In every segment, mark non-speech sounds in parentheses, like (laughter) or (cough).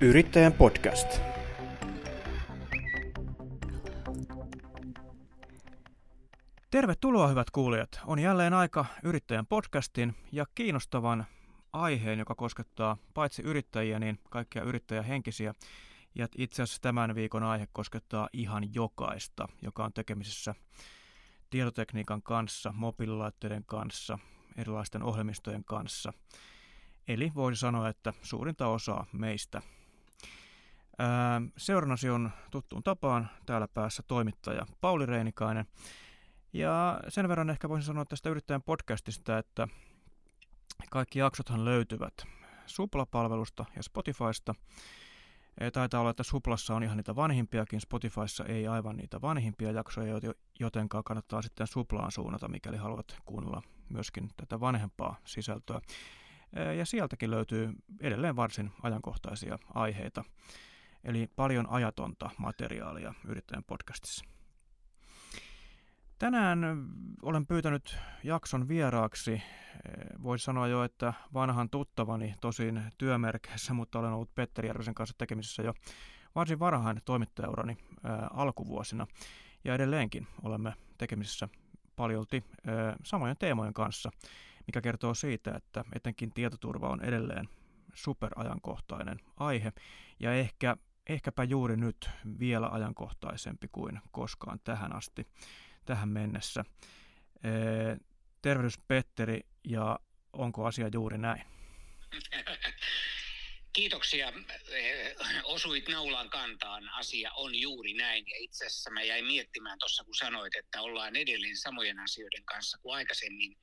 Yrittäjän podcast. Tervetuloa hyvät kuulijat. On jälleen aika Yrittäjän podcastin ja kiinnostavan aiheen, joka koskettaa paitsi yrittäjiä, niin kaikkia yrittäjähenkisiä. Ja itse asiassa tämän viikon aihe koskettaa ihan jokaista, joka on tekemisissä tietotekniikan kanssa, mobiililaitteiden kanssa, erilaisten ohjelmistojen kanssa. Eli voisi sanoa, että suurinta osaa meistä. Seurannasi on tuttuun tapaan täällä päässä toimittaja Pauli Reinikainen. Ja sen verran ehkä voisin sanoa tästä yrittäjän podcastista, että kaikki jaksothan löytyvät Supla-palvelusta ja Spotifysta. Taitaa olla, että Suplassa on ihan niitä vanhimpiakin, Spotifyssa ei aivan niitä vanhimpia jaksoja, joten kannattaa sitten Suplaan suunnata, mikäli haluat kuunnella myöskin tätä vanhempaa sisältöä. Ja sieltäkin löytyy edelleen varsin ajankohtaisia aiheita, eli paljon ajatonta materiaalia yrittäjän podcastissa. Tänään olen pyytänyt jakson vieraaksi, voisi sanoa jo, että vanhan tuttavani, tosin työmerkeissä, mutta olen ollut Petteri Järvisen kanssa tekemisissä jo varsin varhain toimittajaurani alkuvuosina. Ja edelleenkin olemme tekemisissä paljolti samojen teemojen kanssa, mikä kertoo siitä, että etenkin tietoturva on edelleen superajankohtainen aihe ja ehkä, ehkäpä juuri nyt vielä ajankohtaisempi kuin koskaan tähän asti tähän mennessä. Tervehdys Petteri ja onko asia juuri näin? Kiitoksia. Osuit naulan kantaan. Asia on juuri näin. Ja itse asiassa mä jäin miettimään tuossa, kun sanoit, että ollaan edelleen samojen asioiden kanssa kuin aikaisemmin.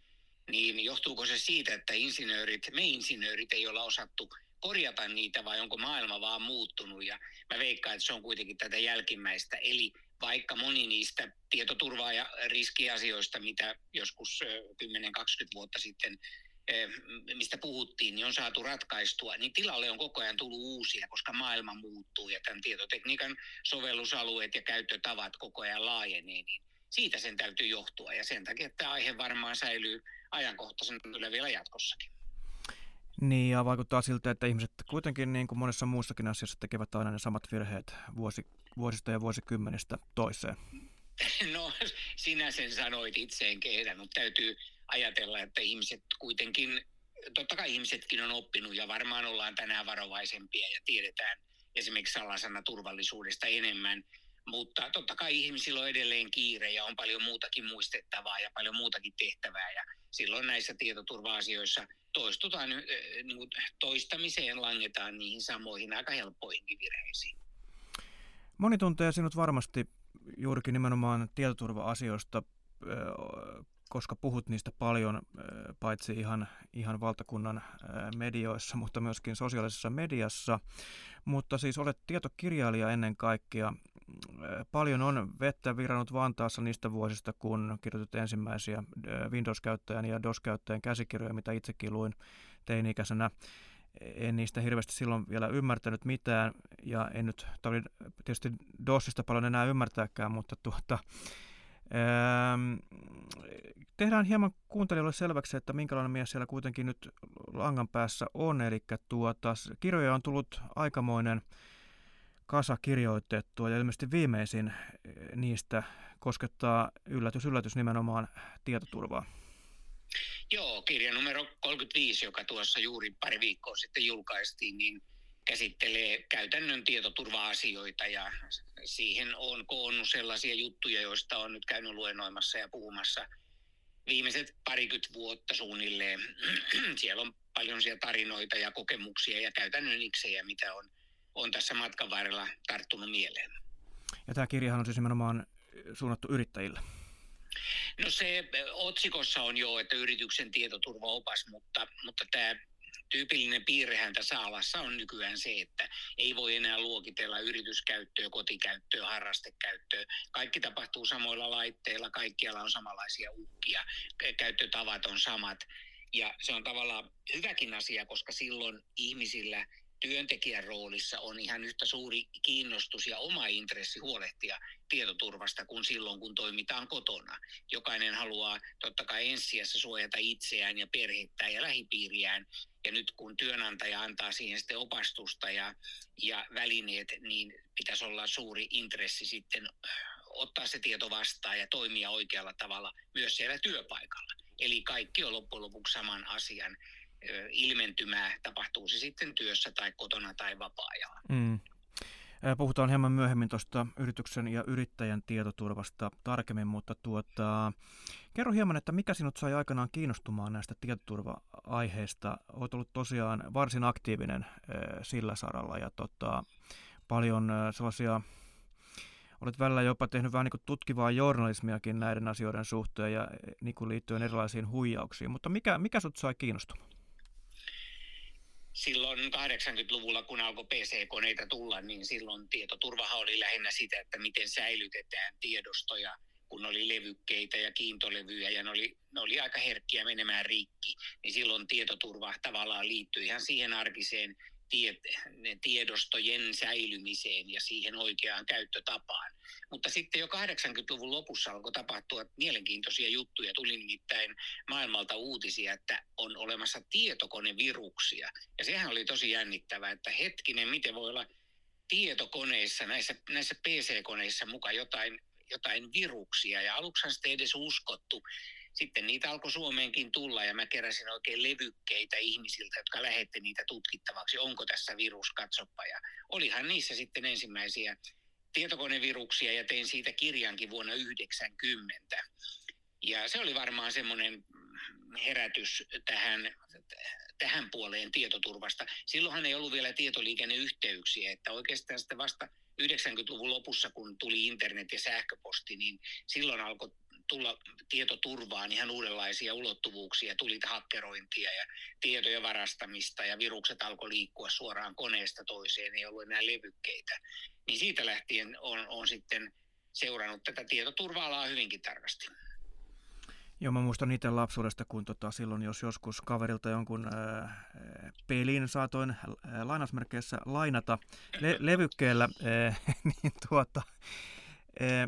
Niin johtuuko se siitä, että insinöörit, me insinöörit ei olla osattu korjata niitä vai onko maailma vaan muuttunut? Ja mä veikkaan, että se on kuitenkin tätä jälkimmäistä. Eli vaikka moni niistä tietoturvaa- ja riskiasioista, mitä joskus 10-20 vuotta sitten mistä puhuttiin, niin on saatu ratkaistua, niin tilalle on koko ajan tullut uusia, koska maailma muuttuu ja tämän tietotekniikan sovellusalueet ja käyttötavat koko ajan laajenee, niin siitä sen täytyy johtua ja sen takia tämä aihe varmaan säilyy ajankohtaisen kyllä vielä jatkossakin. Niin, ja vaikuttaa siltä, että ihmiset kuitenkin niin kuin monessa muussakin asiassa tekevät aina ne samat virheet vuosi, vuosista ja vuosikymmenistä toiseen. No, sinä sen sanoit itseen kehdä, mutta täytyy ajatella, että ihmiset kuitenkin, totta kai ihmisetkin on oppinut ja varmaan ollaan tänään varovaisempia ja tiedetään esimerkiksi salasana turvallisuudesta enemmän, mutta totta kai ihmisillä on edelleen kiire ja on paljon muutakin muistettavaa ja paljon muutakin tehtävää ja silloin näissä tietoturva-asioissa toistutaan, niin toistamiseen langetaan niihin samoihin aika helppoihinkin virheisiin. Moni tuntee sinut varmasti juurikin nimenomaan tietoturva-asioista, koska puhut niistä paljon paitsi ihan, ihan valtakunnan medioissa, mutta myöskin sosiaalisessa mediassa. Mutta siis olet tietokirjailija ennen kaikkea. Paljon on vettä virannut Vantaassa niistä vuosista, kun kirjoitit ensimmäisiä Windows-käyttäjän ja DOS-käyttäjän käsikirjoja, mitä itsekin luin teini-ikäisenä. En niistä hirveästi silloin vielä ymmärtänyt mitään, ja en nyt tietysti DOSista paljon enää ymmärtääkään, mutta tuota, ähm, tehdään hieman kuuntelijoille selväksi, että minkälainen mies siellä kuitenkin nyt langan päässä on, eli tuota, kirjoja on tullut aikamoinen kasa kirjoitettua, ja ilmeisesti viimeisin eh, niistä koskettaa yllätys, yllätys nimenomaan tietoturvaa. Joo, kirja numero 35, joka tuossa juuri pari viikkoa sitten julkaistiin, niin käsittelee käytännön tietoturva-asioita ja siihen on koonnut sellaisia juttuja, joista on nyt käynyt luennoimassa ja puhumassa viimeiset parikymmentä vuotta suunnilleen. (clears throat) Siellä on paljon siellä tarinoita ja kokemuksia ja käytännön iksejä, mitä on, on tässä matkan varrella tarttunut mieleen. Ja tämä kirjahan on siis nimenomaan suunnattu yrittäjille. No se otsikossa on jo, että yrityksen tietoturvaopas, mutta, mutta tämä tyypillinen piirrehän tässä alassa on nykyään se, että ei voi enää luokitella yrityskäyttöä, kotikäyttöä, harrastekäyttöä. Kaikki tapahtuu samoilla laitteilla, kaikkialla on samanlaisia uhkia, käyttötavat on samat. Ja se on tavallaan hyväkin asia, koska silloin ihmisillä työntekijän roolissa on ihan yhtä suuri kiinnostus ja oma intressi huolehtia tietoturvasta kuin silloin, kun toimitaan kotona. Jokainen haluaa totta kai ensisijassa suojata itseään ja perhettään ja lähipiiriään. Ja nyt kun työnantaja antaa siihen sitten opastusta ja, ja välineet, niin pitäisi olla suuri intressi sitten ottaa se tieto vastaan ja toimia oikealla tavalla myös siellä työpaikalla. Eli kaikki on loppujen lopuksi saman asian ilmentymää, tapahtuu se sitten työssä tai kotona tai vapaa-ajalla. Mm. Puhutaan hieman myöhemmin tuosta yrityksen ja yrittäjän tietoturvasta tarkemmin, mutta tuota, kerro hieman, että mikä sinut sai aikanaan kiinnostumaan näistä tietoturva-aiheista. Olet ollut tosiaan varsin aktiivinen sillä saralla ja tota, paljon sellaisia olet välillä jopa tehnyt vähän niin kuin tutkivaa journalismiakin näiden asioiden suhteen ja niin kuin liittyen erilaisiin huijauksiin. Mutta mikä, mikä sut sai kiinnostumaan? Silloin 80-luvulla, kun alkoi PC-koneita tulla, niin silloin tietoturvahan oli lähinnä sitä, että miten säilytetään tiedostoja, kun oli levykkeitä ja kiintolevyjä ja ne oli, ne oli aika herkkiä menemään rikki. Niin silloin tietoturva tavallaan liittyi ihan siihen arkiseen tiedostojen säilymiseen ja siihen oikeaan käyttötapaan. Mutta sitten jo 80-luvun lopussa alkoi tapahtua mielenkiintoisia juttuja. Tuli nimittäin maailmalta uutisia, että on olemassa tietokoneviruksia. Ja sehän oli tosi jännittävää, että hetkinen, miten voi olla tietokoneissa, näissä, näissä PC-koneissa mukaan jotain, jotain viruksia. Ja aluksi sitten edes uskottu sitten niitä alkoi Suomeenkin tulla ja mä keräsin oikein levykkeitä ihmisiltä, jotka lähetti niitä tutkittavaksi, onko tässä virus, katsoppa. Ja olihan niissä sitten ensimmäisiä tietokoneviruksia ja tein siitä kirjankin vuonna 90. Ja se oli varmaan semmoinen herätys tähän, tähän puoleen tietoturvasta. Silloinhan ei ollut vielä tietoliikenneyhteyksiä, että oikeastaan sitten vasta 90-luvun lopussa, kun tuli internet ja sähköposti, niin silloin alkoi tulla tietoturvaan ihan uudenlaisia ulottuvuuksia. Tuli hakkerointia ja tietojen varastamista ja virukset alkoi liikkua suoraan koneesta toiseen, ei ollut enää levykkeitä. Niin siitä lähtien on, on sitten seurannut tätä tietoturva-alaa hyvinkin tarkasti. Joo, mä muistan itse lapsuudesta, kun tota, silloin jos joskus kaverilta jonkun ää, pelin saatoin ää, lainausmerkeissä lainata le- levykkeellä, ää, (laughs) niin tuota, ää,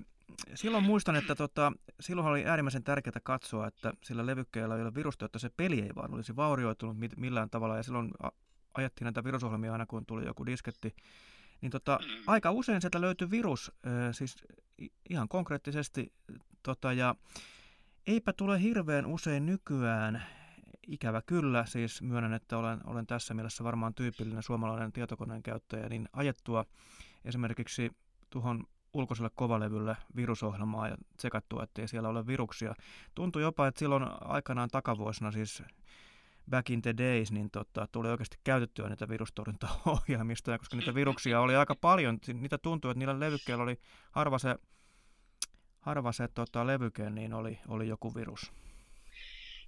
silloin muistan, että tota, silloin oli äärimmäisen tärkeää katsoa, että sillä levykkeellä ei ole virusta, että se peli ei vaan olisi vaurioitunut millään tavalla. Ja silloin ajettiin näitä virusohjelmia aina, kun tuli joku disketti. Niin tota, mm. aika usein sieltä löytyi virus, siis ihan konkreettisesti. Tota, ja eipä tule hirveän usein nykyään, ikävä kyllä, siis myönnän, että olen, olen tässä mielessä varmaan tyypillinen suomalainen tietokoneen käyttäjä, niin ajettua esimerkiksi tuohon ulkoiselle kovalevylle virusohjelmaa ja tsekattua, ettei siellä ole viruksia. Tuntui jopa, että silloin aikanaan takavuosina, siis back in the days, niin tota, tuli oikeasti käytettyä niitä virustorjuntaohjelmistoja, koska niitä viruksia oli aika paljon. Niitä tuntui, että niillä levykkeillä oli harva se, harva se tota, levyke, niin oli, oli joku virus.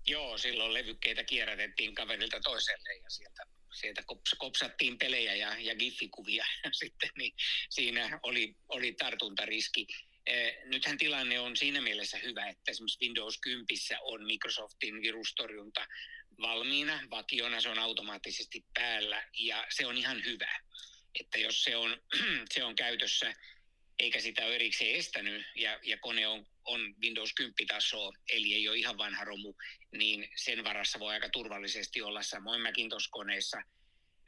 Joo, silloin levykkeitä kierrätettiin kaverilta toiselle ja sieltä sieltä kops, kopsattiin pelejä ja, ja giffikuvia (laughs) sitten, niin siinä oli, oli tartuntariski. Eh, nythän tilanne on siinä mielessä hyvä, että esimerkiksi Windows 10 on Microsoftin virustorjunta valmiina, vakiona se on automaattisesti päällä ja se on ihan hyvä. Että jos se on, (clears throat) se on käytössä eikä sitä ole erikseen estänyt ja, ja kone on, on Windows 10 tasoa, eli ei ole ihan vanha romu, niin sen varassa voi aika turvallisesti olla. Samoin Macintosh-koneissa,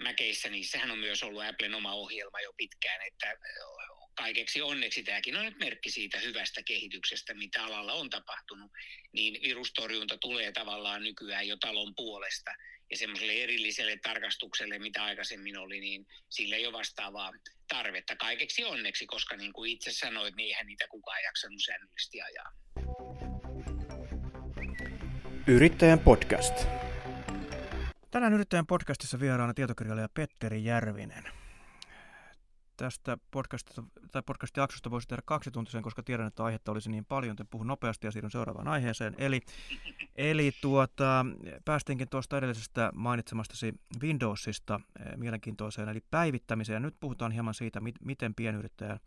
Mäkeissä, niissähän on myös ollut Applen oma ohjelma jo pitkään, että kaikeksi onneksi tämäkin on nyt merkki siitä hyvästä kehityksestä, mitä alalla on tapahtunut, niin virustorjunta tulee tavallaan nykyään jo talon puolesta. Ja semmoiselle erilliselle tarkastukselle, mitä aikaisemmin oli, niin sillä ei ole vastaavaa tarvetta kaikeksi onneksi, koska niin kuin itse sanoit, niin eihän niitä kukaan jaksanut säännöllisesti ajaa. Yrittäjän podcast. Tänään Yrittäjän podcastissa vieraana tietokirjailija Petteri Järvinen tästä podcastista, tai podcast-jaksosta voisi tehdä kaksituntisen, koska tiedän, että aihetta olisi niin paljon, että puhun nopeasti ja siirryn seuraavaan aiheeseen. Eli, eli tuota, päästiinkin tuosta edellisestä mainitsemastasi Windowsista eh, mielenkiintoiseen, eli päivittämiseen. Ja nyt puhutaan hieman siitä, miten pienyrittäjän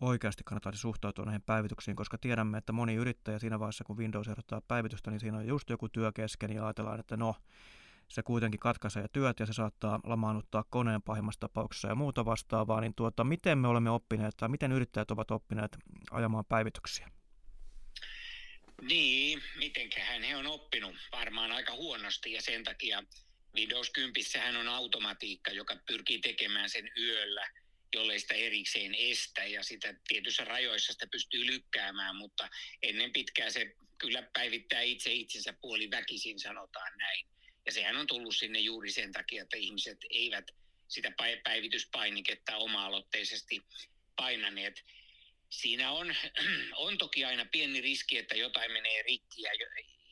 oikeasti kannattaisi suhtautua näihin päivityksiin, koska tiedämme, että moni yrittäjä siinä vaiheessa, kun Windows ehdottaa päivitystä, niin siinä on just joku työ kesken ja ajatellaan, että no, se kuitenkin katkaisee työt ja se saattaa lamaannuttaa koneen pahimmassa tapauksessa ja muuta vastaavaa, niin tuota, miten me olemme oppineet tai miten yrittäjät ovat oppineet ajamaan päivityksiä? Niin, mitenköhän he on oppinut varmaan aika huonosti ja sen takia Windows 10 on automatiikka, joka pyrkii tekemään sen yöllä, jollei sitä erikseen estä ja sitä tietyissä rajoissa sitä pystyy lykkäämään, mutta ennen pitkää se kyllä päivittää itse itsensä puoli väkisin, sanotaan näin. Ja sehän on tullut sinne juuri sen takia, että ihmiset eivät sitä päivityspainiketta oma-aloitteisesti painaneet. Siinä on, (clears throat) on toki aina pieni riski, että jotain menee rikki ja,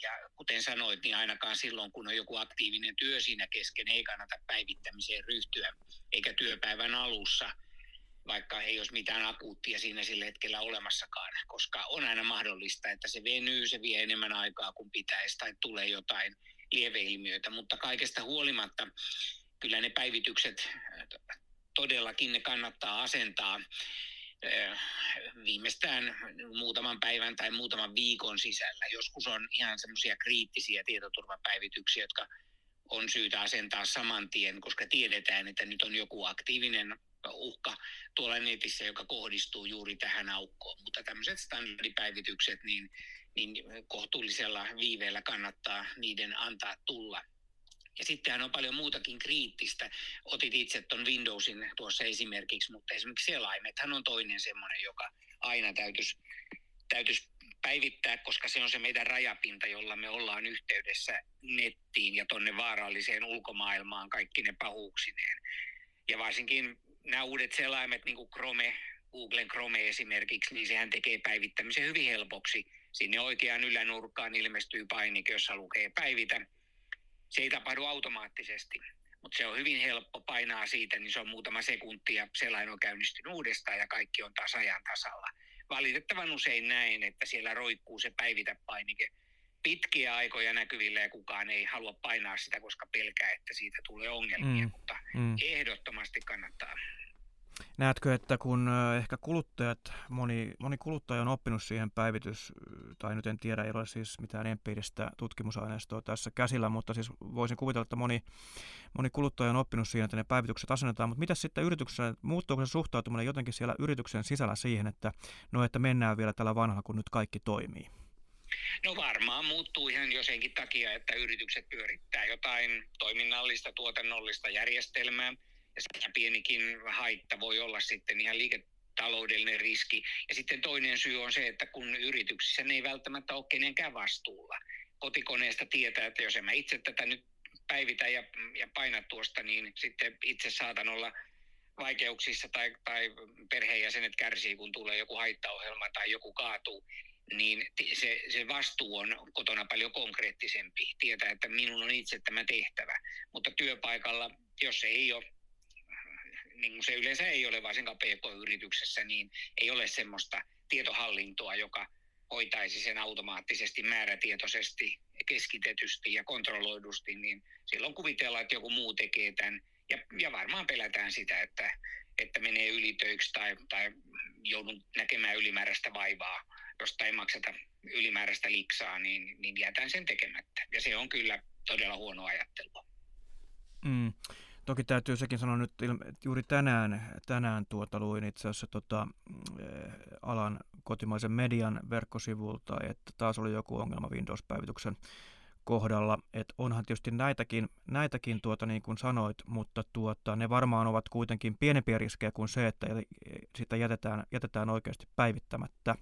ja kuten sanoit, niin ainakaan silloin, kun on joku aktiivinen työ siinä kesken, ei kannata päivittämiseen ryhtyä, eikä työpäivän alussa, vaikka ei olisi mitään akuuttia siinä sillä hetkellä olemassakaan, koska on aina mahdollista, että se venyy, se vie enemmän aikaa kuin pitäisi tai tulee jotain lieveilmiöitä, mutta kaikesta huolimatta kyllä ne päivitykset todellakin ne kannattaa asentaa eh, viimeistään muutaman päivän tai muutaman viikon sisällä. Joskus on ihan semmoisia kriittisiä tietoturvapäivityksiä, jotka on syytä asentaa saman tien, koska tiedetään, että nyt on joku aktiivinen uhka tuolla netissä, joka kohdistuu juuri tähän aukkoon. Mutta tämmöiset standardipäivitykset, niin niin kohtuullisella viiveellä kannattaa niiden antaa tulla. Ja sittenhän on paljon muutakin kriittistä. Otit itse tuon Windowsin tuossa esimerkiksi, mutta esimerkiksi selaimethan on toinen semmoinen, joka aina täytyisi, täytyisi päivittää, koska se on se meidän rajapinta, jolla me ollaan yhteydessä nettiin ja tonne vaaralliseen ulkomaailmaan kaikki ne pahuuksineen. Ja varsinkin nämä uudet selaimet, niin kuin Chrome, Googlen Chrome esimerkiksi, niin sehän tekee päivittämisen hyvin helpoksi sinne oikeaan ylänurkkaan ilmestyy painike, jossa lukee päivitä. Se ei tapahdu automaattisesti, mutta se on hyvin helppo painaa siitä, niin se on muutama sekunti ja selain on käynnistynyt uudestaan ja kaikki on taas ajan tasalla. Valitettavan usein näin, että siellä roikkuu se päivitä painike pitkiä aikoja näkyvillä ja kukaan ei halua painaa sitä, koska pelkää, että siitä tulee ongelmia, mm, mutta mm. ehdottomasti kannattaa Näetkö, että kun ehkä kuluttajat, moni, moni kuluttaja on oppinut siihen päivitys, tai nyt en tiedä, ei ole siis mitään empiiristä tutkimusaineistoa tässä käsillä, mutta siis voisin kuvitella, että moni, moni kuluttaja on oppinut siihen, että ne päivitykset asennetaan, mutta mitä sitten yrityksessä, muuttuuko se suhtautuminen jotenkin siellä yrityksen sisällä siihen, että no että mennään vielä tällä vanhalla, kun nyt kaikki toimii? No varmaan muuttuu ihan jo senkin takia, että yritykset pyörittää jotain toiminnallista, tuotannollista järjestelmää, pienikin haitta voi olla sitten ihan liiketaloudellinen riski. Ja sitten toinen syy on se, että kun yrityksissä ne ei välttämättä ole kenenkään vastuulla. Kotikoneesta tietää, että jos en mä itse tätä nyt päivitä ja, ja paina tuosta, niin sitten itse saatan olla vaikeuksissa tai, tai perheenjäsenet kärsii, kun tulee joku haittaohjelma tai joku kaatuu, niin se, se vastuu on kotona paljon konkreettisempi. Tietää, että minun on itse tämä tehtävä. Mutta työpaikalla, jos ei ole niin kuin se yleensä ei ole varsinkaan PK-yrityksessä, niin ei ole semmoista tietohallintoa, joka hoitaisi sen automaattisesti, määrätietoisesti, keskitetysti ja kontrolloidusti, niin silloin kuvitellaan, että joku muu tekee tämän. Ja, ja varmaan pelätään sitä, että, että menee ylitöiksi tai, tai joudun näkemään ylimääräistä vaivaa, josta ei makseta ylimääräistä liksaa, niin, niin jätän sen tekemättä. Ja se on kyllä todella huono ajattelua. Mm. Toki täytyy sekin sanoa nyt, että juuri tänään, tänään tuota luin itse asiassa tota, eh, alan kotimaisen median verkkosivulta, että taas oli joku ongelma Windows-päivityksen kohdalla. Että onhan tietysti näitäkin, näitäkin tuota, niin kuin sanoit, mutta tuota, ne varmaan ovat kuitenkin pienempiä riskejä kuin se, että sitä jätetään, jätetään oikeasti päivittämättä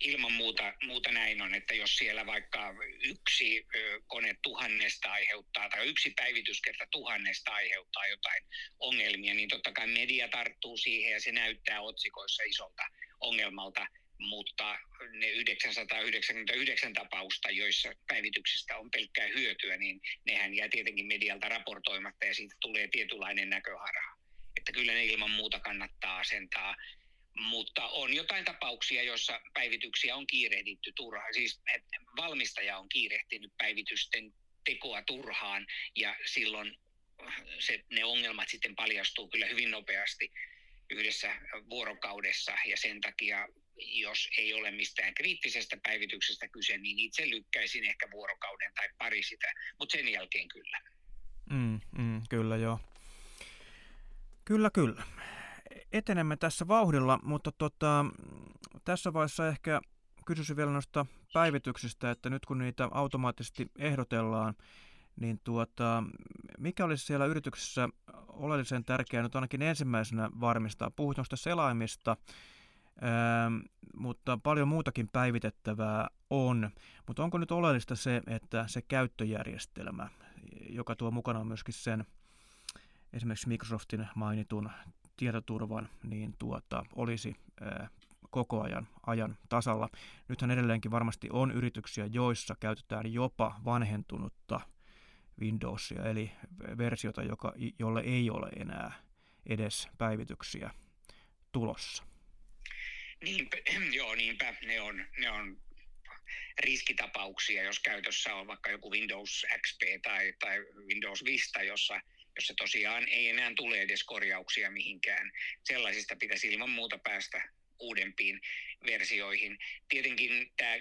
ilman muuta, muuta näin on, että jos siellä vaikka yksi kone tuhannesta aiheuttaa tai yksi päivityskerta tuhannesta aiheuttaa jotain ongelmia, niin totta kai media tarttuu siihen ja se näyttää otsikoissa isolta ongelmalta, mutta ne 999 tapausta, joissa päivityksistä on pelkkää hyötyä, niin nehän jää tietenkin medialta raportoimatta ja siitä tulee tietynlainen näköharha. Että kyllä ne ilman muuta kannattaa asentaa mutta on jotain tapauksia, joissa päivityksiä on kiirehditty turhaan. Siis valmistaja on kiirehtinyt päivitysten tekoa turhaan ja silloin se, ne ongelmat sitten paljastuu kyllä hyvin nopeasti yhdessä vuorokaudessa ja sen takia jos ei ole mistään kriittisestä päivityksestä kyse, niin itse lykkäisin ehkä vuorokauden tai pari sitä, mutta sen jälkeen kyllä. Mm, mm, kyllä joo. Kyllä, kyllä. Etenemme tässä vauhdilla, mutta tota, tässä vaiheessa ehkä kysyisin vielä noista päivityksistä, että nyt kun niitä automaattisesti ehdotellaan, niin tuota, mikä olisi siellä yrityksessä oleellisen tärkeää nyt ainakin ensimmäisenä varmistaa? Puhut noista selaimista, ää, mutta paljon muutakin päivitettävää on. Mutta onko nyt oleellista se, että se käyttöjärjestelmä, joka tuo mukana myöskin sen esimerkiksi Microsoftin mainitun tietoturvan, niin tuota, olisi ää, koko ajan, ajan tasalla. Nythän edelleenkin varmasti on yrityksiä, joissa käytetään jopa vanhentunutta Windowsia, eli versiota, joka, jolle ei ole enää edes päivityksiä tulossa. Niinpä, (clears throat) joo, niinpä. Ne on, ne on riskitapauksia, jos käytössä on vaikka joku Windows XP tai, tai Windows Vista, jossa, jossa tosiaan ei enää tule edes korjauksia mihinkään. Sellaisista pitäisi ilman muuta päästä uudempiin versioihin. Tietenkin tämä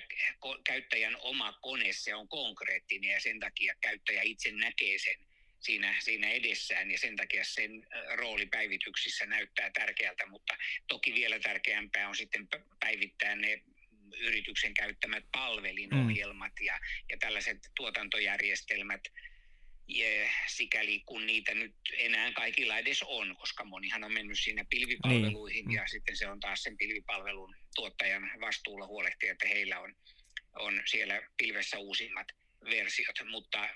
käyttäjän oma kone, se on konkreettinen ja sen takia käyttäjä itse näkee sen siinä, siinä edessään ja sen takia sen rooli päivityksissä näyttää tärkeältä, mutta toki vielä tärkeämpää on sitten päivittää ne yrityksen käyttämät palvelinohjelmat mm. ja, ja tällaiset tuotantojärjestelmät, sikäli kun niitä nyt enää kaikilla edes on, koska monihan on mennyt siinä pilvipalveluihin niin. ja sitten se on taas sen pilvipalvelun tuottajan vastuulla huolehtia, että heillä on, on siellä pilvessä uusimmat versiot, mutta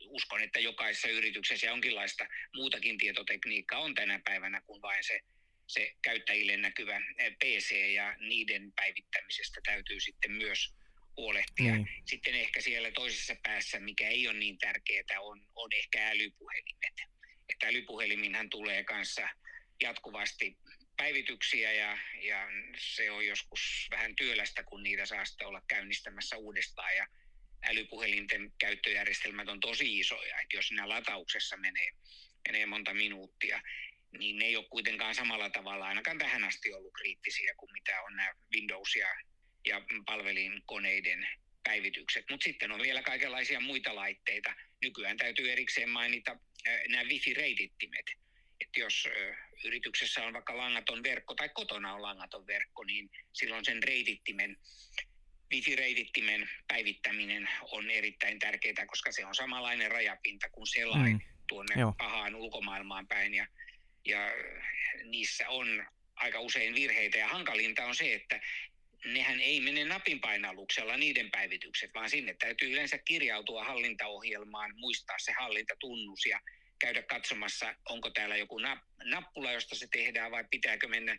uskon, että jokaisessa yrityksessä jonkinlaista muutakin tietotekniikkaa on tänä päivänä kuin vain se, se käyttäjille näkyvä PC ja niiden päivittämisestä täytyy sitten myös huolehtia. Niin. Sitten ehkä siellä toisessa päässä, mikä ei ole niin tärkeää, on, on ehkä älypuhelimet. Että älypuheliminhan tulee kanssa jatkuvasti päivityksiä ja, ja se on joskus vähän työlästä, kun niitä saa sitten olla käynnistämässä uudestaan ja älypuhelinten käyttöjärjestelmät on tosi isoja, että jos nämä latauksessa menee, menee monta minuuttia, niin ne ei ole kuitenkaan samalla tavalla ainakaan tähän asti ollut kriittisiä kuin mitä on nämä Windows ja, ja palvelinkoneiden päivitykset. Mutta sitten on vielä kaikenlaisia muita laitteita. Nykyään täytyy erikseen mainita nämä wifi-reitittimet. Että jos yrityksessä on vaikka langaton verkko tai kotona on langaton verkko, niin silloin sen reitittimen wifi-reitittimen päivittäminen on erittäin tärkeää, koska se on samanlainen rajapinta kuin selain mm. tuonne Joo. pahaan ulkomaailmaan päin. Ja, ja niissä on aika usein virheitä. Ja hankalinta on se, että nehän ei mene napinpainalluksella niiden päivitykset, vaan sinne täytyy yleensä kirjautua hallintaohjelmaan, muistaa se hallintatunnus ja käydä katsomassa, onko täällä joku nappula, josta se tehdään vai pitääkö mennä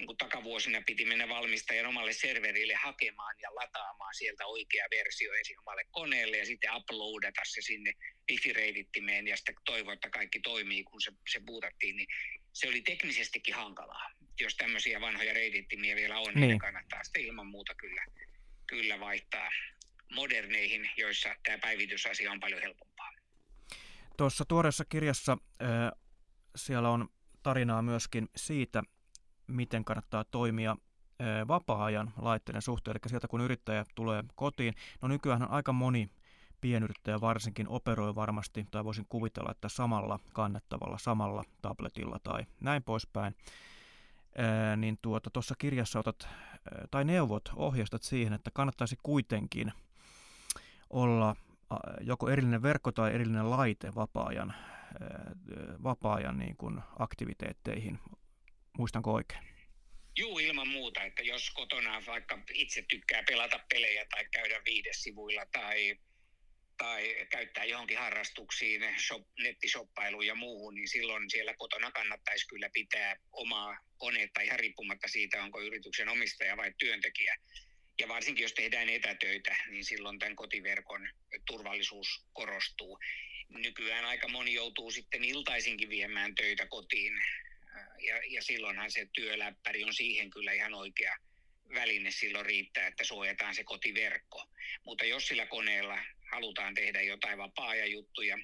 niin kuin takavuosina piti mennä valmistajan omalle serverille hakemaan ja lataamaan sieltä oikea versio ensin omalle koneelle ja sitten uploadata se sinne wifi-reitittimeen ja sitten toivoa, että kaikki toimii, kun se, se bootattiin, niin se oli teknisestikin hankalaa. Jos tämmöisiä vanhoja reitittimiä vielä on, niin, niin kannattaa sitten ilman muuta kyllä, kyllä vaihtaa moderneihin, joissa tämä päivitysasia on paljon helpompaa. Tuossa tuoreessa kirjassa äh, siellä on tarinaa myöskin siitä, miten kannattaa toimia vapaa-ajan laitteiden suhteen, eli sieltä kun yrittäjä tulee kotiin, no nykyään aika moni pienyrittäjä varsinkin operoi varmasti, tai voisin kuvitella, että samalla kannettavalla, samalla tabletilla tai näin poispäin, ää, niin tuota, kirjassa otat, tai neuvot, ohjeistat siihen, että kannattaisi kuitenkin olla joko erillinen verkko tai erillinen laite vapaa-ajan, vapaa-ajan niin kuin aktiviteetteihin Muistanko oikein? Juu, ilman muuta, että jos kotona vaikka itse tykkää pelata pelejä tai käydä viidesivuilla tai, tai käyttää johonkin harrastuksiin, shop, nettishoppailuun ja muuhun, niin silloin siellä kotona kannattaisi kyllä pitää omaa konetta ihan riippumatta siitä, onko yrityksen omistaja vai työntekijä. Ja varsinkin jos tehdään etätöitä, niin silloin tämän kotiverkon turvallisuus korostuu. Nykyään aika moni joutuu sitten iltaisinkin viemään töitä kotiin ja, ja silloinhan se työläppäri on siihen kyllä ihan oikea väline silloin riittää, että suojataan se kotiverkko. Mutta jos sillä koneella halutaan tehdä jotain vapaa-ajan juttuja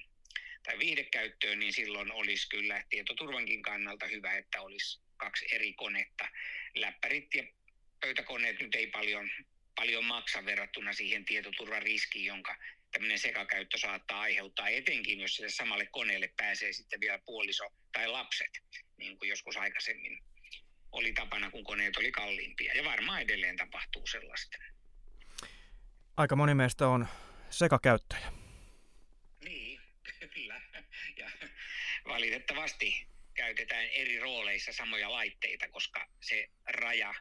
tai viihdekäyttöön, niin silloin olisi kyllä tietoturvankin kannalta hyvä, että olisi kaksi eri konetta. Läppärit ja pöytäkoneet nyt ei paljon, paljon maksa verrattuna siihen tietoturvariskiin, jonka tämmöinen sekakäyttö saattaa aiheuttaa, etenkin jos sille samalle koneelle pääsee sitten vielä puoliso tai lapset, niin kuin joskus aikaisemmin oli tapana, kun koneet oli kalliimpia. Ja varmaan edelleen tapahtuu sellaista. Aika moni meistä on sekakäyttäjä. Niin, (laughs) kyllä. Ja valitettavasti käytetään eri rooleissa samoja laitteita, koska se raja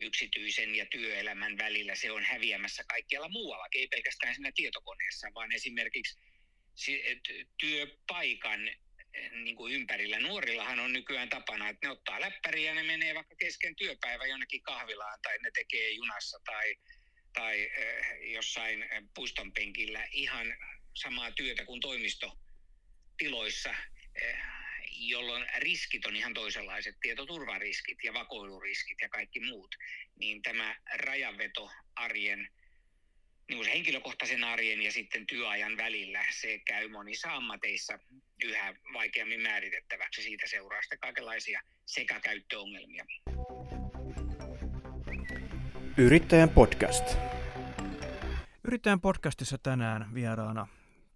yksityisen ja työelämän välillä se on häviämässä kaikkialla muualla, ei pelkästään siinä tietokoneessa, vaan esimerkiksi työpaikan niin kuin ympärillä. Nuorillahan on nykyään tapana, että ne ottaa läppäriä ja ne menee vaikka kesken työpäivä jonnekin kahvilaan tai ne tekee junassa tai, tai äh, jossain puiston penkillä ihan samaa työtä kuin toimistotiloissa. Äh, jolloin riskit on ihan toisenlaiset, tietoturvariskit ja vakoiluriskit ja kaikki muut, niin tämä rajanveto arjen, niin se henkilökohtaisen arjen ja sitten työajan välillä, se käy monissa ammateissa yhä vaikeammin määritettäväksi. Siitä seuraa sitten kaikenlaisia sekakäyttöongelmia. Yrittäjän podcast. Yrittäjän podcastissa tänään vieraana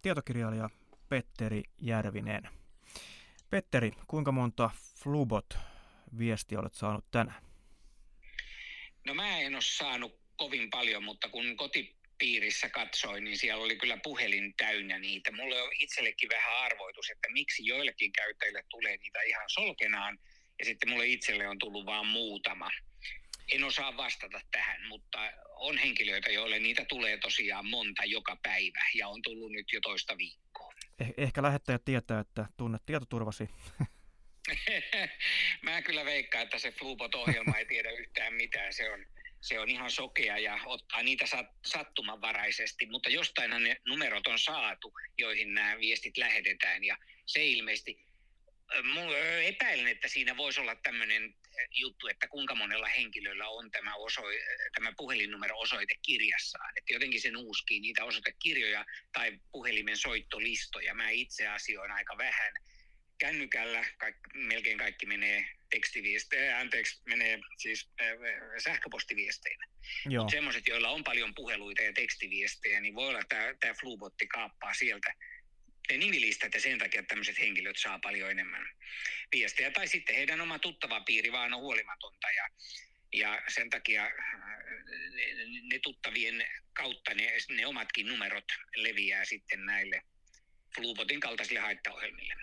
tietokirjailija Petteri Järvinen. Petteri, kuinka monta Flubot-viestiä olet saanut tänään? No mä en ole saanut kovin paljon, mutta kun kotipiirissä katsoin, niin siellä oli kyllä puhelin täynnä niitä. Mulle on itsellekin vähän arvoitus, että miksi joillekin käyttäjille tulee niitä ihan solkenaan, ja sitten mulle itselle on tullut vain muutama. En osaa vastata tähän, mutta on henkilöitä, joille niitä tulee tosiaan monta joka päivä, ja on tullut nyt jo toista viikkoa. Eh- ehkä lähettäjät tietää, että tunnet tietoturvasi. (laughs) Mä kyllä veikkaan, että se Flubot-ohjelma ei tiedä yhtään mitään. Se on, se on ihan sokea ja ottaa niitä sattumanvaraisesti, mutta jostain ne numerot on saatu, joihin nämä viestit lähetetään. Ja se ilmeisesti, epäilen, että siinä voisi olla tämmöinen juttu, että kuinka monella henkilöllä on tämä, osoi, tämä puhelinnumero osoite kirjassaan. Että jotenkin se nuuskii niitä osoitekirjoja tai puhelimen soittolistoja. Mä itse asioin aika vähän kännykällä, kaikki, melkein kaikki menee tekstiviesteinä, anteeksi, menee siis äh, sähköpostiviesteinä. Mutta semmoiset, joilla on paljon puheluita ja tekstiviestejä, niin voi olla, että tämä Flubotti kaappaa sieltä ne nimilistat ja sen takia tämmöiset henkilöt saa paljon enemmän viestejä. Tai sitten heidän oma tuttava piiri vaan on huolimatonta ja, ja sen takia ne, ne tuttavien kautta ne, ne omatkin numerot leviää sitten näille Flubotin kaltaisille haittaohjelmille.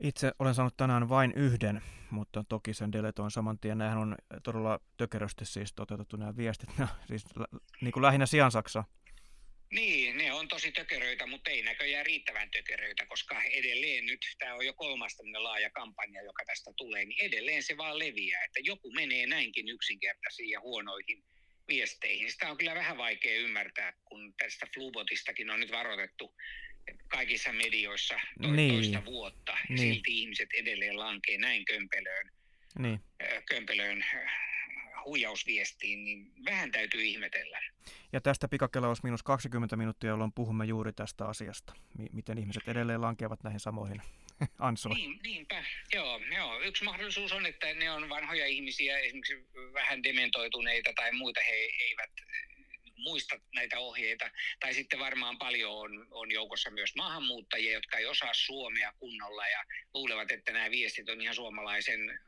Itse olen saanut tänään vain yhden, mutta toki sen deletoin saman tien. Nämähän on todella tökerösti siis toteutettu nämä viestit, no, siis niin kuin lähinnä Siansaksa niin, ne on tosi tökeröitä, mutta ei näköjään riittävän tökeröitä, koska edelleen nyt, tämä on jo kolmas laaja kampanja, joka tästä tulee, niin edelleen se vaan leviää, että joku menee näinkin yksinkertaisiin ja huonoihin viesteihin. Sitä on kyllä vähän vaikea ymmärtää, kun tästä Flubotistakin on nyt varoitettu kaikissa medioissa to- niin. toista vuotta. Niin. Silti ihmiset edelleen lankee näin kömpelöön, niin. kömpelöön huijausviestiin, niin vähän täytyy ihmetellä. Ja tästä pikakelaus minus 20 minuuttia, jolloin puhumme juuri tästä asiasta, miten ihmiset edelleen lankeavat näihin samoihin (laughs) ansoihin. Niin, niinpä, joo, joo. Yksi mahdollisuus on, että ne on vanhoja ihmisiä, esimerkiksi vähän dementoituneita tai muita, he eivät muista näitä ohjeita. Tai sitten varmaan paljon on, on joukossa myös maahanmuuttajia, jotka ei osaa suomea kunnolla ja luulevat, että nämä viestit on ihan suomalaisen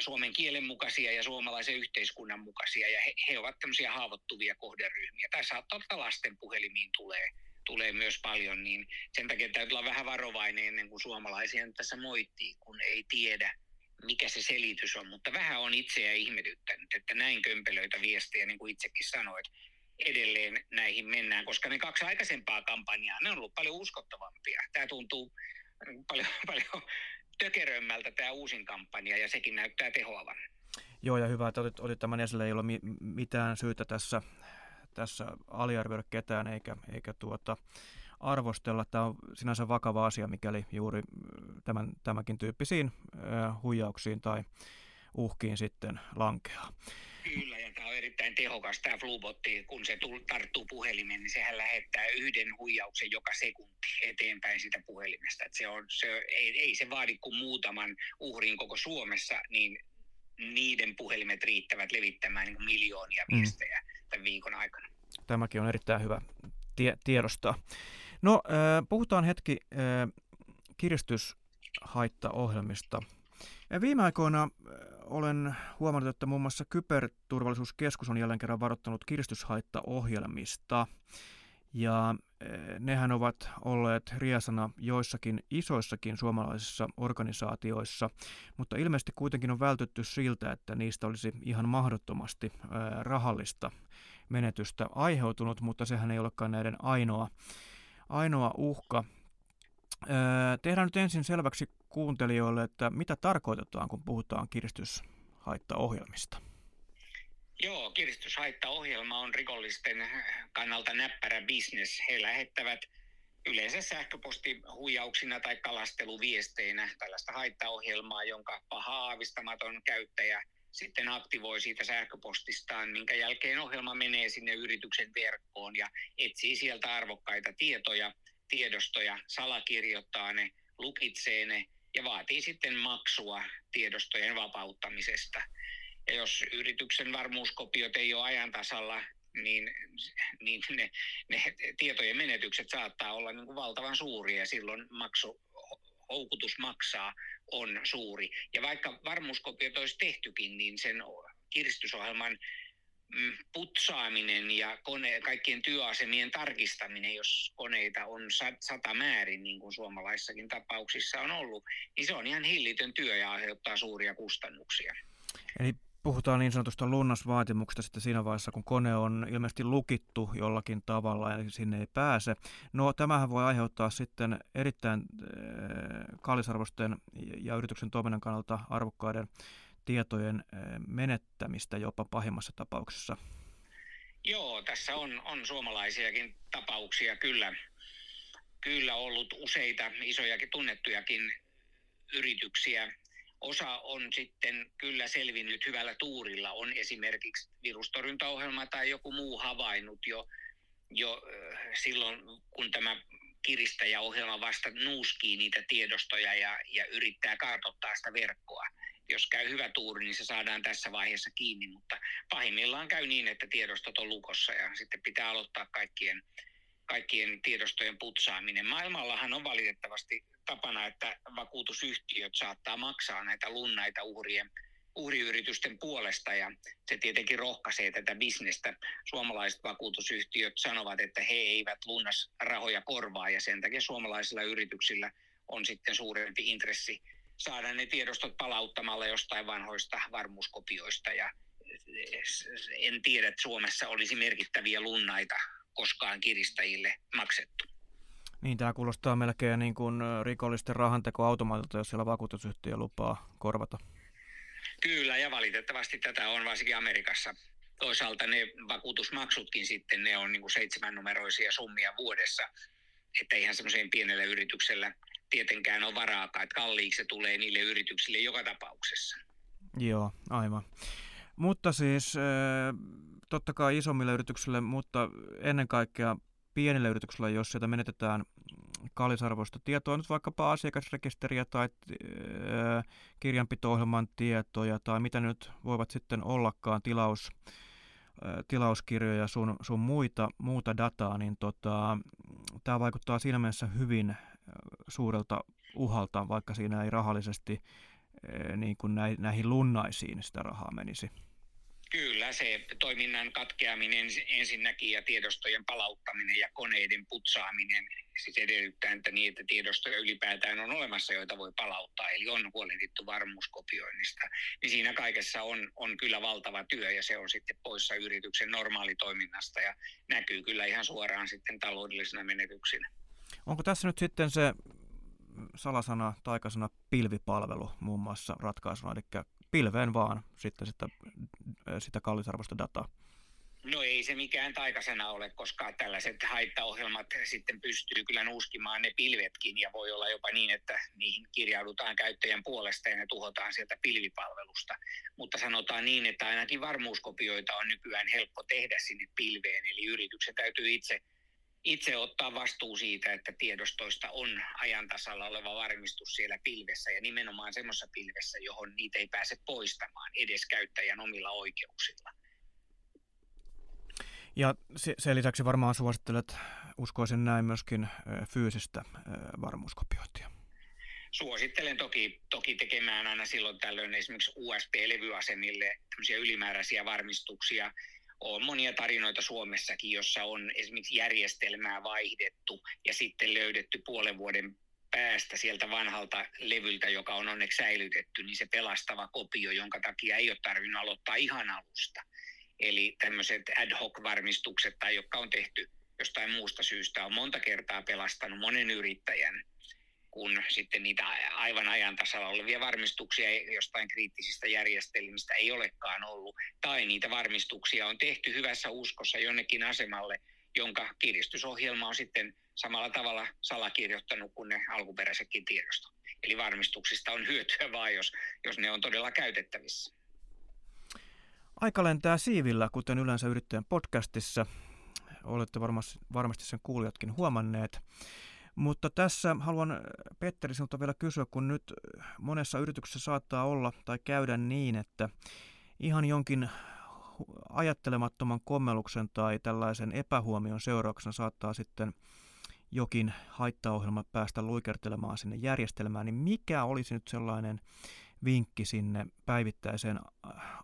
suomen kielen mukaisia ja suomalaisen yhteiskunnan mukaisia, ja he, he ovat tämmöisiä haavoittuvia kohderyhmiä. Tai saattaa olla lasten puhelimiin tulee, tulee myös paljon, niin sen takia täytyy olla vähän varovainen ennen kuin suomalaisia tässä moittii, kun ei tiedä, mikä se selitys on. Mutta vähän on itseä ihmetyttänyt, että näin kömpelöitä viestejä, niin kuin itsekin sanoit, edelleen näihin mennään, koska ne kaksi aikaisempaa kampanjaa, ne on ollut paljon uskottavampia. Tämä tuntuu paljon, (laughs) paljon tökerömmältä tämä uusin kampanja ja sekin näyttää tehoavan. Joo ja hyvä, että otit, otit tämän esille. Ei ole mi- mitään syytä tässä, tässä aliarvioida ketään eikä, eikä tuota, arvostella. Tämä on sinänsä vakava asia, mikäli juuri tämän, tämäkin tyyppisiin äh, huijauksiin tai uhkiin sitten lankeaa. Kyllä, ja tämä on erittäin tehokas tämä Flubotti. Kun se tarttuu puhelimeen, niin sehän lähettää yhden huijauksen joka sekunti eteenpäin sitä puhelimesta. Et se on, se, ei, ei se vaadi kuin muutaman uhrin koko Suomessa, niin niiden puhelimet riittävät levittämään niin miljoonia mm. viestejä mm. tämän viikon aikana. Tämäkin on erittäin hyvä tie- tiedostaa. No, äh, puhutaan hetki äh, kiristyshaittaohjelmista. Viime aikoina olen huomannut, että muun muassa Kyberturvallisuuskeskus on jälleen kerran varoittanut kiristyshaittaohjelmista. Ja nehän ovat olleet riasana joissakin isoissakin suomalaisissa organisaatioissa, mutta ilmeisesti kuitenkin on vältytty siltä, että niistä olisi ihan mahdottomasti rahallista menetystä aiheutunut, mutta sehän ei olekaan näiden ainoa, ainoa uhka. Tehdään nyt ensin selväksi kuuntelijoille, että mitä tarkoitetaan, kun puhutaan kiristyshaittaohjelmista. Joo, kiristyshaittaohjelma on rikollisten kannalta näppärä bisnes. He lähettävät yleensä sähköpostihuijauksina tai kalasteluviesteinä tällaista haittaohjelmaa, jonka paha aavistamaton käyttäjä sitten aktivoi siitä sähköpostistaan, minkä jälkeen ohjelma menee sinne yrityksen verkkoon ja etsii sieltä arvokkaita tietoja, tiedostoja, salakirjoittaa ne, lukitsee ne ja vaatii sitten maksua tiedostojen vapauttamisesta. Ja jos yrityksen varmuuskopiot ei ole ajan tasalla, niin, niin ne, ne tietojen menetykset saattaa olla niin kuin valtavan suuria. Silloin maksu, houkutus maksaa on suuri. Ja vaikka varmuuskopiot olisi tehtykin, niin sen kiristysohjelman mm, putsaaminen ja kone, kaikkien työasemien tarkistaminen, jos koneita on sata määrin, niin kuin suomalaissakin tapauksissa on ollut, niin se on ihan hillitön työ ja aiheuttaa suuria kustannuksia. Eli puhutaan niin sanotusta lunnasvaatimuksesta sitten siinä vaiheessa, kun kone on ilmeisesti lukittu jollakin tavalla ja sinne ei pääse. No tämähän voi aiheuttaa sitten erittäin äh, kallisarvoisten ja yrityksen toiminnan kannalta arvokkaiden tietojen äh, menettämistä jopa pahimmassa tapauksessa. Joo, tässä on, on suomalaisiakin tapauksia kyllä, kyllä ollut useita isojakin tunnettujakin yrityksiä, Osa on sitten kyllä selvinnyt hyvällä tuurilla. On esimerkiksi virustorjuntaohjelma tai joku muu havainnut jo, jo silloin, kun tämä kiristäjäohjelma vasta nuuskii niitä tiedostoja ja, ja yrittää kartoittaa sitä verkkoa. Jos käy hyvä tuuri, niin se saadaan tässä vaiheessa kiinni, mutta pahimmillaan käy niin, että tiedostot on lukossa ja sitten pitää aloittaa kaikkien, kaikkien tiedostojen putsaaminen. Maailmallahan on valitettavasti tapana, että vakuutusyhtiöt saattaa maksaa näitä lunnaita uhrien uhriyritysten puolesta ja se tietenkin rohkaisee tätä bisnestä. Suomalaiset vakuutusyhtiöt sanovat, että he eivät lunnas rahoja korvaa ja sen takia suomalaisilla yrityksillä on sitten suurempi intressi saada ne tiedostot palauttamalla jostain vanhoista varmuuskopioista ja en tiedä, että Suomessa olisi merkittäviä lunnaita koskaan kiristäjille maksettu. Niin, tämä kuulostaa melkein niin kuin rikollisten rahantekoautomaatilta, jos siellä vakuutusyhtiö lupaa korvata. Kyllä, ja valitettavasti tätä on varsinkin Amerikassa. Toisaalta ne vakuutusmaksutkin sitten, ne on niin kuin seitsemännumeroisia summia vuodessa, että ihan semmoiseen pienellä yrityksellä tietenkään ole varaakaan, että kalliiksi se tulee niille yrityksille joka tapauksessa. Joo, aivan. Mutta siis totta kai isommille yrityksille, mutta ennen kaikkea pienillä yrityksillä, jos sieltä menetetään kallisarvoista tietoa, nyt vaikkapa asiakasrekisteriä tai äh, kirjanpito-ohjelman tietoja tai mitä nyt voivat sitten ollakaan tilaus, äh, tilauskirjoja sun, sun muita, muuta dataa, niin tota, tämä vaikuttaa siinä mielessä hyvin äh, suurelta uhalta, vaikka siinä ei rahallisesti niin kuin näihin lunnaisiin sitä rahaa menisi. Kyllä, se toiminnan katkeaminen ensinnäkin ja tiedostojen palauttaminen ja koneiden putsaaminen siis edellyttää, että niitä tiedostoja ylipäätään on olemassa, joita voi palauttaa, eli on huolehdittu varmuuskopioinnista. Niin siinä kaikessa on, on kyllä valtava työ ja se on sitten poissa yrityksen normaalitoiminnasta ja näkyy kyllä ihan suoraan sitten taloudellisena menetyksinä. Onko tässä nyt sitten se salasana, taikasana pilvipalvelu muun muassa ratkaisuna, eli pilveen vaan sitten sitä, sitä kallisarvoista dataa. No ei se mikään taikasena ole, koska tällaiset haittaohjelmat sitten pystyy kyllä nuuskimaan ne pilvetkin ja voi olla jopa niin, että niihin kirjaudutaan käyttäjän puolesta ja ne tuhotaan sieltä pilvipalvelusta. Mutta sanotaan niin, että ainakin varmuuskopioita on nykyään helppo tehdä sinne pilveen, eli yrityksen täytyy itse itse ottaa vastuu siitä, että tiedostoista on ajan tasalla oleva varmistus siellä pilvessä ja nimenomaan semmoisessa pilvessä, johon niitä ei pääse poistamaan edes käyttäjän omilla oikeuksilla. Ja sen lisäksi varmaan suosittelet, uskoisin näin, myöskin fyysistä varmuuskopiointia. Suosittelen toki, toki tekemään aina silloin tällöin esimerkiksi USB-levyasemille ylimääräisiä varmistuksia. On monia tarinoita Suomessakin, jossa on esimerkiksi järjestelmää vaihdettu ja sitten löydetty puolen vuoden päästä sieltä vanhalta levyltä, joka on onneksi säilytetty, niin se pelastava kopio, jonka takia ei ole tarvinnut aloittaa ihan alusta. Eli tämmöiset ad hoc-varmistukset, tai jotka on tehty jostain muusta syystä, on monta kertaa pelastanut monen yrittäjän, kun sitten niitä aivan ajan tasalla olevia varmistuksia jostain kriittisistä järjestelmistä ei olekaan ollut. Tai niitä varmistuksia on tehty hyvässä uskossa jonnekin asemalle, jonka kiristysohjelma on sitten samalla tavalla salakirjoittanut kuin ne alkuperäisetkin tiedostot. Eli varmistuksista on hyötyä vain, jos, jos ne on todella käytettävissä. Aika lentää siivillä, kuten yleensä yrittäjän podcastissa. Olette varmasti, varmasti sen kuulijatkin huomanneet. Mutta tässä haluan Petteri sinulta vielä kysyä, kun nyt monessa yrityksessä saattaa olla tai käydä niin, että ihan jonkin ajattelemattoman kommelluksen tai tällaisen epähuomion seurauksena saattaa sitten jokin haittaohjelma päästä luikertelemaan sinne järjestelmään, niin mikä olisi nyt sellainen vinkki sinne päivittäiseen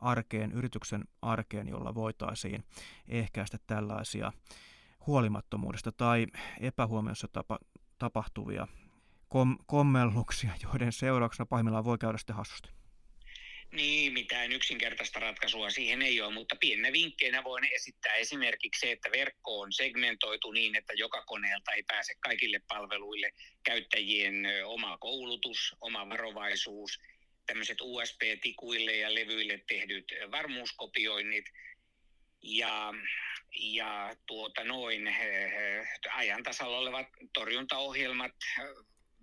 arkeen, yrityksen arkeen, jolla voitaisiin ehkäistä tällaisia huolimattomuudesta tai epähuomiossa tapa, tapahtuvia kom- kommelluksia, joiden seurauksena pahimmillaan voi käydä sitten hassusti? Niin, mitään yksinkertaista ratkaisua siihen ei ole, mutta pienenä vinkkeinä voin esittää esimerkiksi se, että verkko on segmentoitu niin, että joka koneelta ei pääse kaikille palveluille käyttäjien oma koulutus, oma varovaisuus, tämmöiset USB-tikuille ja levyille tehdyt varmuuskopioinnit ja, ja tuota noin ajan tasalla olevat torjuntaohjelmat,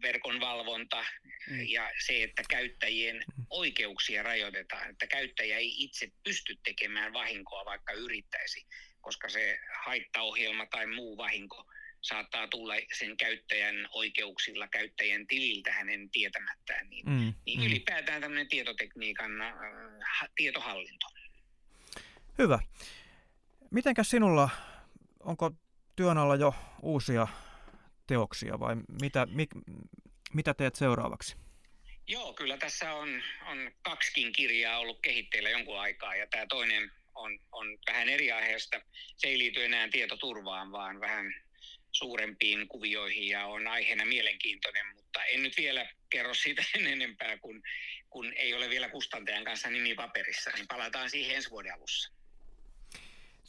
verkon valvonta mm. ja se, että käyttäjien mm. oikeuksia rajoitetaan, että käyttäjä ei itse pysty tekemään vahinkoa, vaikka yrittäisi, koska se haittaohjelma tai muu vahinko saattaa tulla sen käyttäjän oikeuksilla käyttäjän tililtä hänen tietämättään, niin, mm, niin mm. ylipäätään tämmöinen tietotekniikan äh, tietohallinto. Hyvä. Mitenkäs sinulla, onko työn alla jo uusia teoksia vai mitä, mi, mitä teet seuraavaksi? Joo, kyllä tässä on, on kaksikin kirjaa ollut kehitteillä jonkun aikaa ja tämä toinen on, on vähän eri aiheesta. Se ei liity enää tietoturvaan, vaan vähän suurempiin kuvioihin ja on aiheena mielenkiintoinen, mutta en nyt vielä kerro siitä (laughs) sen enempää, kun, kun ei ole vielä kustantajan kanssa nimi paperissa, niin palataan siihen ensi vuoden alussa.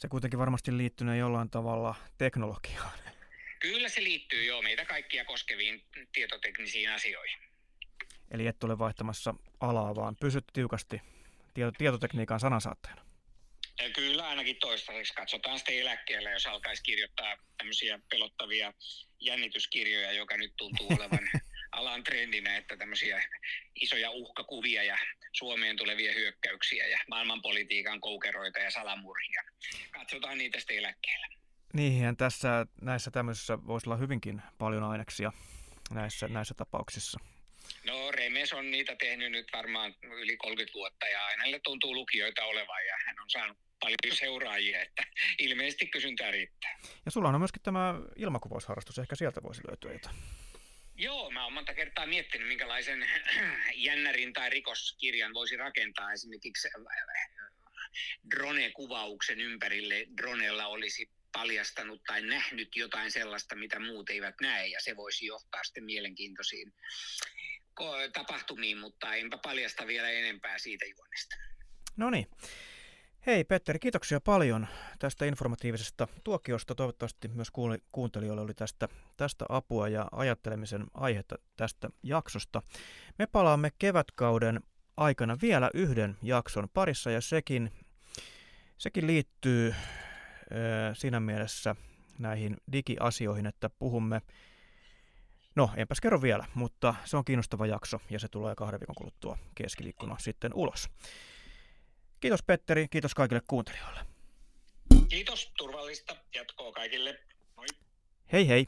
Se kuitenkin varmasti liittyy jollain tavalla teknologiaan. Kyllä se liittyy jo meitä kaikkia koskeviin tietoteknisiin asioihin. Eli et ole vaihtamassa alaa, vaan pysyt tiukasti tieto- tietotekniikan sanansaattajana. Kyllä ainakin toistaiseksi. Katsotaan sitten eläkkeellä, jos alkaisi kirjoittaa tämmöisiä pelottavia jännityskirjoja, joka nyt tuntuu (laughs) olevan alan trendinä, että tämmöisiä isoja uhkakuvia ja Suomeen tulevia hyökkäyksiä ja maailmanpolitiikan koukeroita ja salamurhia. Katsotaan niitä sitten eläkkeellä. Niihin tässä näissä tämmöisissä voisi olla hyvinkin paljon aineksia näissä, näissä tapauksissa. No Remes on niitä tehnyt nyt varmaan yli 30 vuotta ja hänelle tuntuu lukijoita olevan ja hän on saanut paljon seuraajia, että ilmeisesti kysyntää riittää. Ja sulla on myöskin tämä ilmakuvausharrastus, ehkä sieltä voisi löytyä jotain. Joo, mä oon monta kertaa miettinyt, minkälaisen (clears throat) jännärin tai rikoskirjan voisi rakentaa esimerkiksi drone-kuvauksen ympärille. Dronella olisi paljastanut tai nähnyt jotain sellaista, mitä muut eivät näe, ja se voisi johtaa sitten mielenkiintoisiin tapahtumiin, mutta enpä paljasta vielä enempää siitä juonesta. No niin. Hei Petteri, kiitoksia paljon tästä informatiivisesta tuokiosta. Toivottavasti myös kuuntelijoille oli tästä, tästä apua ja ajattelemisen aihetta tästä jaksosta. Me palaamme kevätkauden aikana vielä yhden jakson parissa ja sekin, sekin liittyy siinä mielessä näihin digiasioihin, että puhumme, no enpäs kerro vielä, mutta se on kiinnostava jakso ja se tulee kahden viikon kuluttua keskiviikkona sitten ulos. Kiitos Petteri, kiitos kaikille kuuntelijoille. Kiitos, turvallista jatkoa kaikille. Moi. Hei hei!